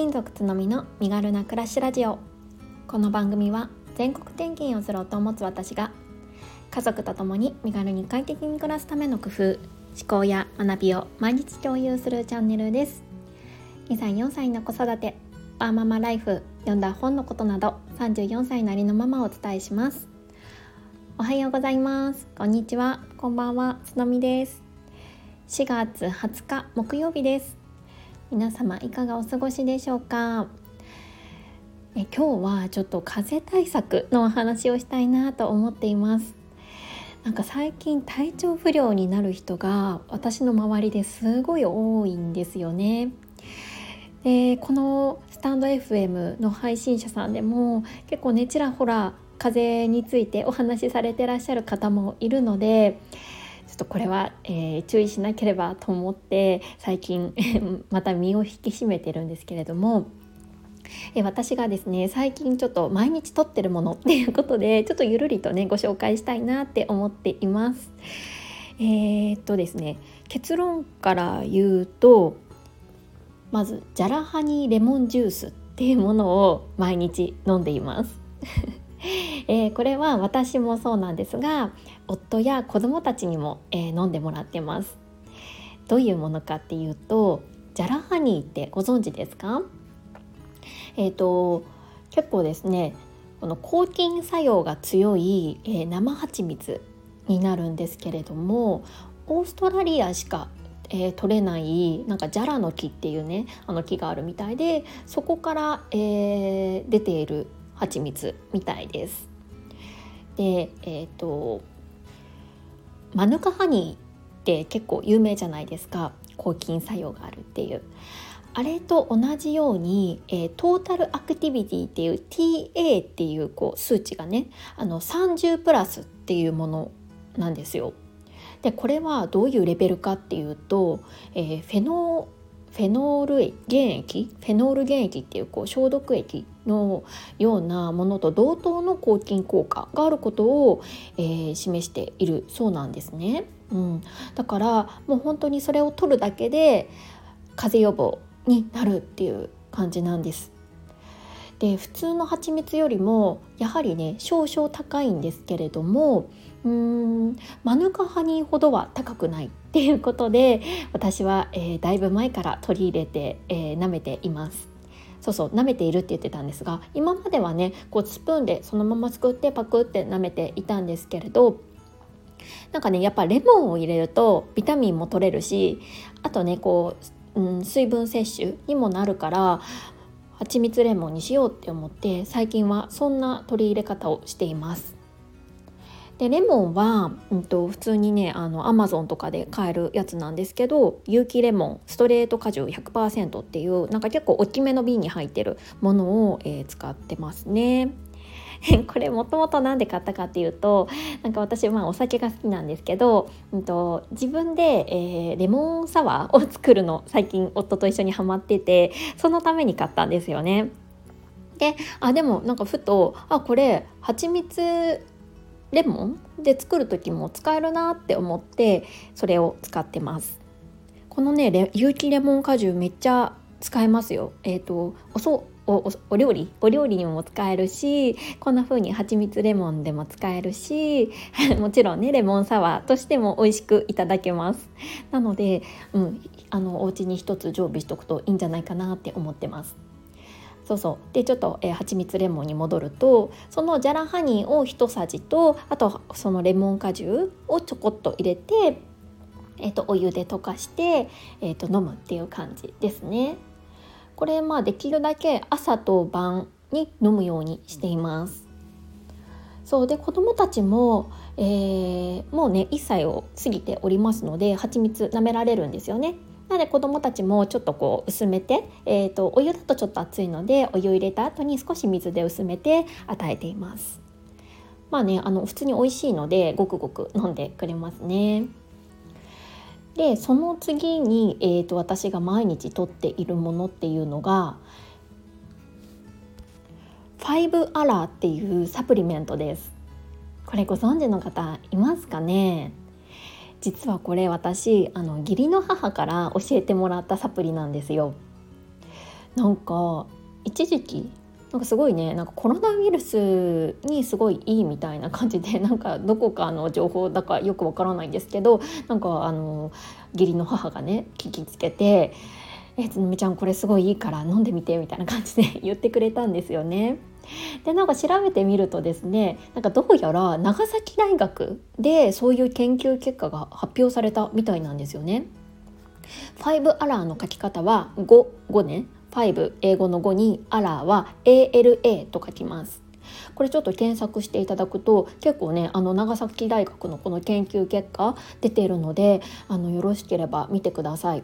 勤族つのみの身軽な暮らしラジオ。この番組は全国転勤をする夫を持つ私が家族と共に身軽に快適に暮らすための工夫思考や学びを毎日共有するチャンネルです。2歳4歳の子育てパーママライフ読んだ本のことなど34歳なりのママをお伝えします。おはようございます。こんにちは。こんばんは。つのみです。4月20日木曜日です。皆様いかがお過ごしでしょうか？え今日はちょっと風邪対策のお話をしたいなと思っています。なんか最近体調不良になる人が私の周りですごい多いんですよね。でこのスタンド FM の配信者さんでも結構ねちらほら風邪についてお話しされてらっしゃる方もいるのでちょっとこれは、えー、注意しなければと思って最近 また身を引き締めてるんですけれども。え私がですね最近ちょっと毎日撮ってるものっていうことでちょっとゆるりとねご紹介したいなって思っています。えー、っとですね結論から言うとまずジャラハニーレモンジュースっていうものを毎日飲んでいます。えー、これは私もそうなんですが夫や子供たちにも、えー、飲んでもらってますどういうものかっていうとジャラハニーってご存知ですか？えっ、ー、と結構ですねこの抗菌作用が強い、えー、生蜂蜜になるんですけれどもオーストラリアしか、えー、取れないなんかジャラの木っていうねあの木があるみたいでそこから、えー、出ている蜂蜜みたいです。でえっ、ー、とマヌカハニーって結構有名じゃないですか抗菌作用があるっていうあれと同じように、えー、トータルアクティビティっていう TA っていうこう数値がねあの30プラスっていうものなんですよ。でこれはどういうレベルかっていうと、えー、フェノフェノール原液フェノール原液っていうこう消毒液のようなものと同等の抗菌効果があることを、えー、示しているそうなんですね。うん、だからもう本当にそれを取るだけで風邪予防になるっていう感じなんです。で普通の蜂蜜よりもやはりね少々高いんですけれどもうーんマヌカハニーほどは高くないっていうことで私は、えー、だいぶ前から取り入れて、えー、舐めています。そうそう舐めているって言ってたんですが今まではねこうスプーンでそのまますくってパクって舐めていたんですけれどなんかねやっぱレモンを入れるとビタミンも取れるしあとねこう、うん、水分摂取にもなるから蜂蜜レモンにしようって思って最近はそんな取り入れ方をしています。でレモンは、うんと、普通にねあのアマゾンとかで買えるやつなんですけど有機レモンストレート果汁100%っていうなんか結構大きめの瓶に入ってるものを、えー、使ってますね。これもともと何で買ったかっていうとなんか私まあお酒が好きなんですけど、うんと、自分で、えー、レモンサワーを作るの最近夫と一緒にハマっててそのために買ったんですよね。であでもなんかふとあこれ蜂蜜レモンで作る時も使えるなって思ってそれを使ってます。このね有機レモン果汁めっちゃ使えますよ。えっ、ー、とおそおお料理？お料理にも使えるしこんな風に蜂蜜レモンでも使えるし もちろんねレモンサワーとしても美味しくいただけます。なので、うん、あのお家に一つ常備しとくといいんじゃないかなって思ってます。そうそうでちょっと、えー、蜂蜜レモンに戻るとそのジャラハニーを一さじとあとそのレモン果汁をちょこっと入れて、えーと、お湯で溶かして、えーと、飲むっていう感じですね。これまあできるだけ朝と晩に飲むようにしています。そうで子どもたちも、えー、もうね1歳を過ぎておりますので蜂蜜舐められるんですよね。なので子どもたちもちょっとこう薄めて、えーと、お湯だとちょっと熱いのでお湯入れた後に少し水で薄めて与えています。まあねあの普通に美味しいのでごくごく飲んでくれますね。でその次に、えーと、私が毎日とっているものっていうのが5アラーっていうサプリメントです。これご存知の方いますかね？実はこれ私あの義理の母から教えてもらったサプリなんですよ。なんか一時期なんかすごいねなんかコロナウイルスにすごいいいみたいな感じで なんかどこかの情報だかよくわからないんですけどなんかあの義理の母がね聞きつけて「えつのみちゃんこれすごいいいから飲んでみて」みたいな感じで 言ってくれたんですよね。でなんか調べてみるとですねなんかどうやら長崎大学でそういう研究結果が発表されたみたいなんですよね。5アラーの書き方は5 5ね5英語の5にアラーは ALA と書きますこれちょっと検索していただくと結構ねあの長崎大学のこの研究結果出ているのであのよろしければ見てください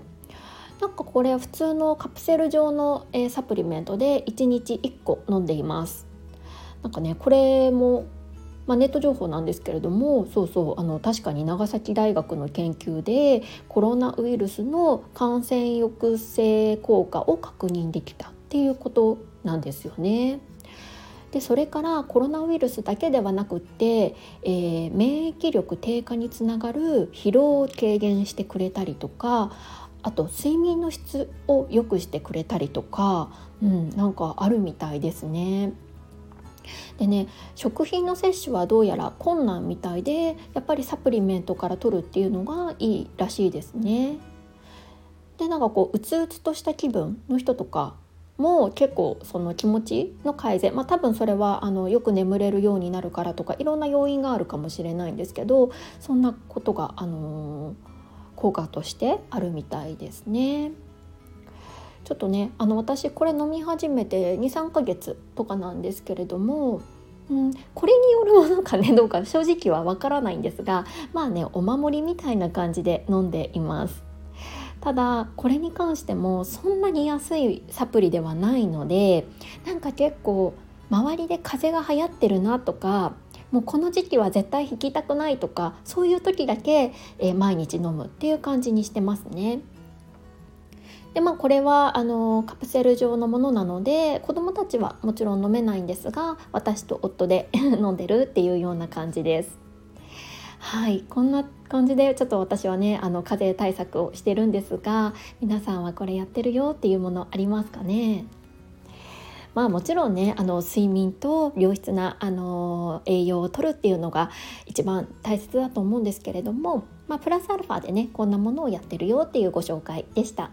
なんかこれ普通のカプセル状の、えー、サプリメントで1日1個飲んでいますなんかねこれもまあ、ネット情報なんですけれどもそうそうあの確かに長崎大学の研究でコロナウイルスの感染抑制効果を確認できたっていうことなんですよね。でそれからコロナウイルスだけではなくって、えー、免疫力低下につながる疲労を軽減してくれたりとかあと睡眠の質を良くしてくれたりとか、うん、なんかあるみたいですね。でね食品の摂取はどうやら困難みたいでやっぱりサプリメントから取るっていうのがいいらしいですね。でなんかこううつうつとした気分の人とかも結構その気持ちの改善まあ多分それはあのよく眠れるようになるからとかいろんな要因があるかもしれないんですけどそんなことが、あのー、効果としてあるみたいですね。ちょっとねあの私これ飲み始めて23ヶ月とかなんですけれども、うん、これによるものかねどうか正直はわからないんですがまあねお守りみたいな感じで飲んでいます。ただこれに関してもそんなに安いサプリではないのでなんか結構周りで風邪が流行ってるなとかもうこの時期は絶対引きたくないとかそういう時だけ、えー、毎日飲むっていう感じにしてますね。でまあこれはあのカプセル状のものなので子どもたちはもちろん飲めないんですが私と夫で 飲んでるっていうような感じです。はいこんな感じでちょっと私はねあの風邪対策をしてるんですが皆さんはこれやってるよっていうものありますかね？まあもちろんねあの睡眠と良質なあの栄養をとるっていうのが一番大切だと思うんですけれども、まあ、プラスアルファでねこんなものをやってるよっていうご紹介でした。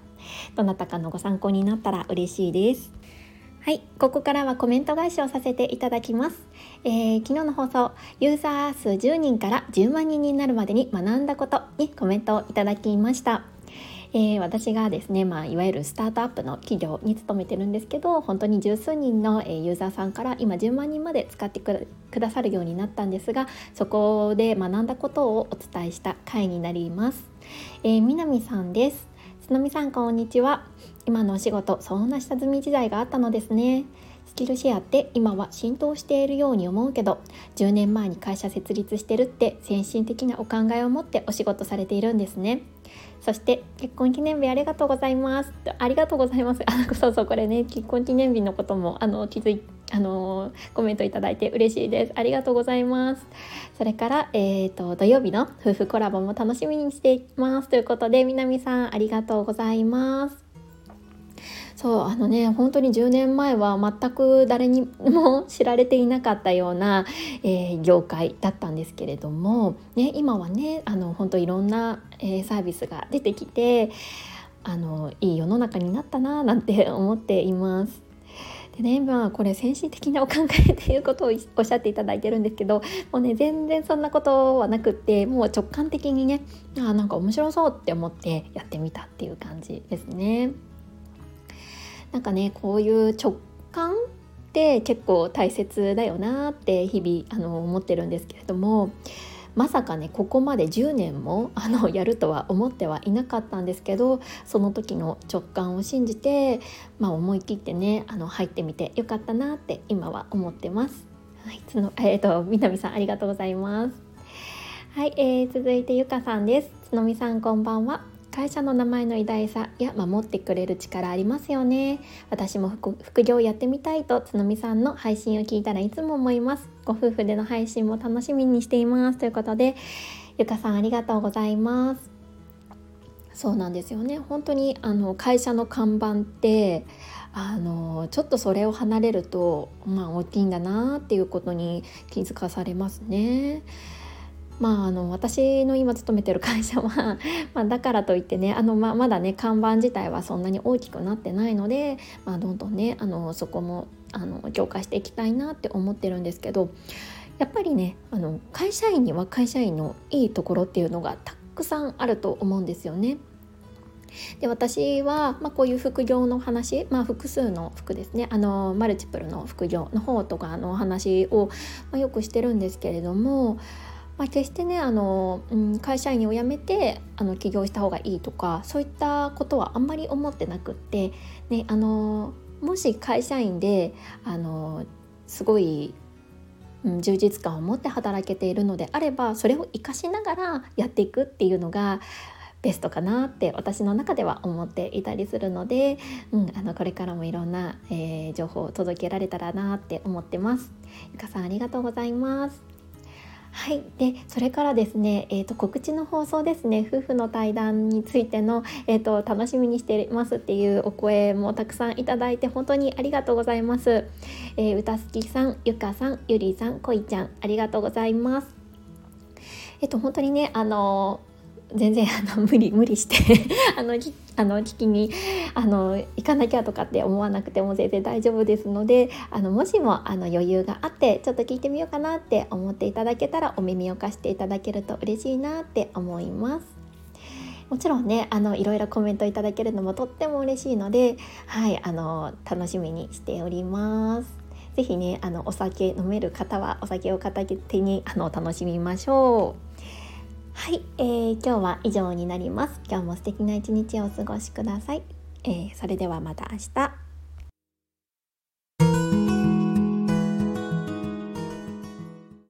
どなたかのご参考になったら嬉しいです。はい、ここからはコメント返しをさせていただきます。えー、昨日の放送、ユーザー数10人から10万人になるまでに学んだことにコメントをいただきました。えー、私がですね、まあ、いわゆるスタートアップの企業に勤めてるんですけど本当に十数人の、えユーザーさんから今10万人まで使ってくださるようになったんですがそこで学んだことをお伝えした回になります。えー、南さんです。つのみさんこんにちは。今のお仕事そんな下積み時代があったのですね。スキルシェアって今は浸透しているように思うけど10年前に会社設立してるって先進的なお考えを持ってお仕事されているんですね。そして結婚記念日ありがとうございます。ありがとうございます。あそうそうこれね結婚記念日のこともあの気づいあのコメントいただいて嬉しいです。ありがとうございます。それからえっ、ー、と土曜日の夫婦コラボも楽しみにしています。ということで南さんありがとうございます。そうあのね本当に10年前は全く誰にも知られていなかったような、えー、業界だったんですけれども、ね、今はねあの本当いろんな、えー、サービスが出てきてあのいい世の中になったななんて 思っています。でねまあこれ先進的なお考えっていうことをおっしゃっていただいてるんですけどもうね全然そんなことはなくってもう直感的にねあなんか面白そうって思ってやってみたっていう感じですね。なんかねこういう直感って結構大切だよなって日々あの思ってるんですけれどもまさかねここまで10年も あのやるとは思ってはいなかったんですけどその時の直感を信じて、まあ、思い切ってねあの入ってみてよかったなって今は思ってます。はい、つの えっ、ー、と南さんありがとうございます。はい、えー、続いてゆかさんです。つのみさんこんばんは。会社の名前の偉大さや守ってくれる力ありますよね。私も副業やってみたいとつのみさんの配信を聞いたらいつも思います。ご夫婦での配信も楽しみにしています。ということでゆかさんありがとうございます。そうなんですよね。本当にあの会社の看板ってあのちょっとそれを離れると、まあ、大きいんだなっていうことに気づかされますね。まあ、あの私の今勤めてる会社は まあ、だからといってねあの、ままだね看板自体はそんなに大きくなってないので、まあ、どんどんねあのそこもあの強化していきたいなって思ってるんですけどやっぱりねあの会社員には会社員のいいところっていうのがたくさんあると思うんですよね。で私は、まあ、こういう副業の話、まあ、複数の服ですねあのマルチプルの副業の方とかの話を、まあ、よくしてるんですけれども、まあ、決してねあの、うん、会社員を辞めてあの起業した方がいいとかそういったことはあんまり思ってなくって、ね、あのもし会社員であのすごいうん、充実感を持って働けているのであればそれを活かしながらやっていくっていうのがベストかなって私の中では思っていたりするので、うん、あのこれからもいろんな、えー、情報を届けられたらなって思ってます。ゆかさんありがとうございます。はい、でそれからですね、えーと、告知の放送ですね夫婦の対談についての、えーと、楽しみにしていますっていうお声もたくさんいただいて本当にありがとうございます。えー、歌好きさん、ゆかさん、ゆりさん、こいちゃんありがとうございます。えっ、ー、と本当にねあのー全然あの無理無理して あのあの聞きにあの行かなきゃとかって思わなくても全然大丈夫ですのであのもしもあの余裕があってちょっと聞いてみようかなって思っていただけたらお耳を貸していただけると嬉しいなって思います。もちろんねあのいろいろコメントいただけるのもとっても嬉しいので、はい、あの楽しみにしております。ぜひねあのお酒飲める方はお酒を片手にあの楽しみましょう。はい、えー、今日は以上になります。今日も素敵な一日をお過ごしください。えー、それではまた明日。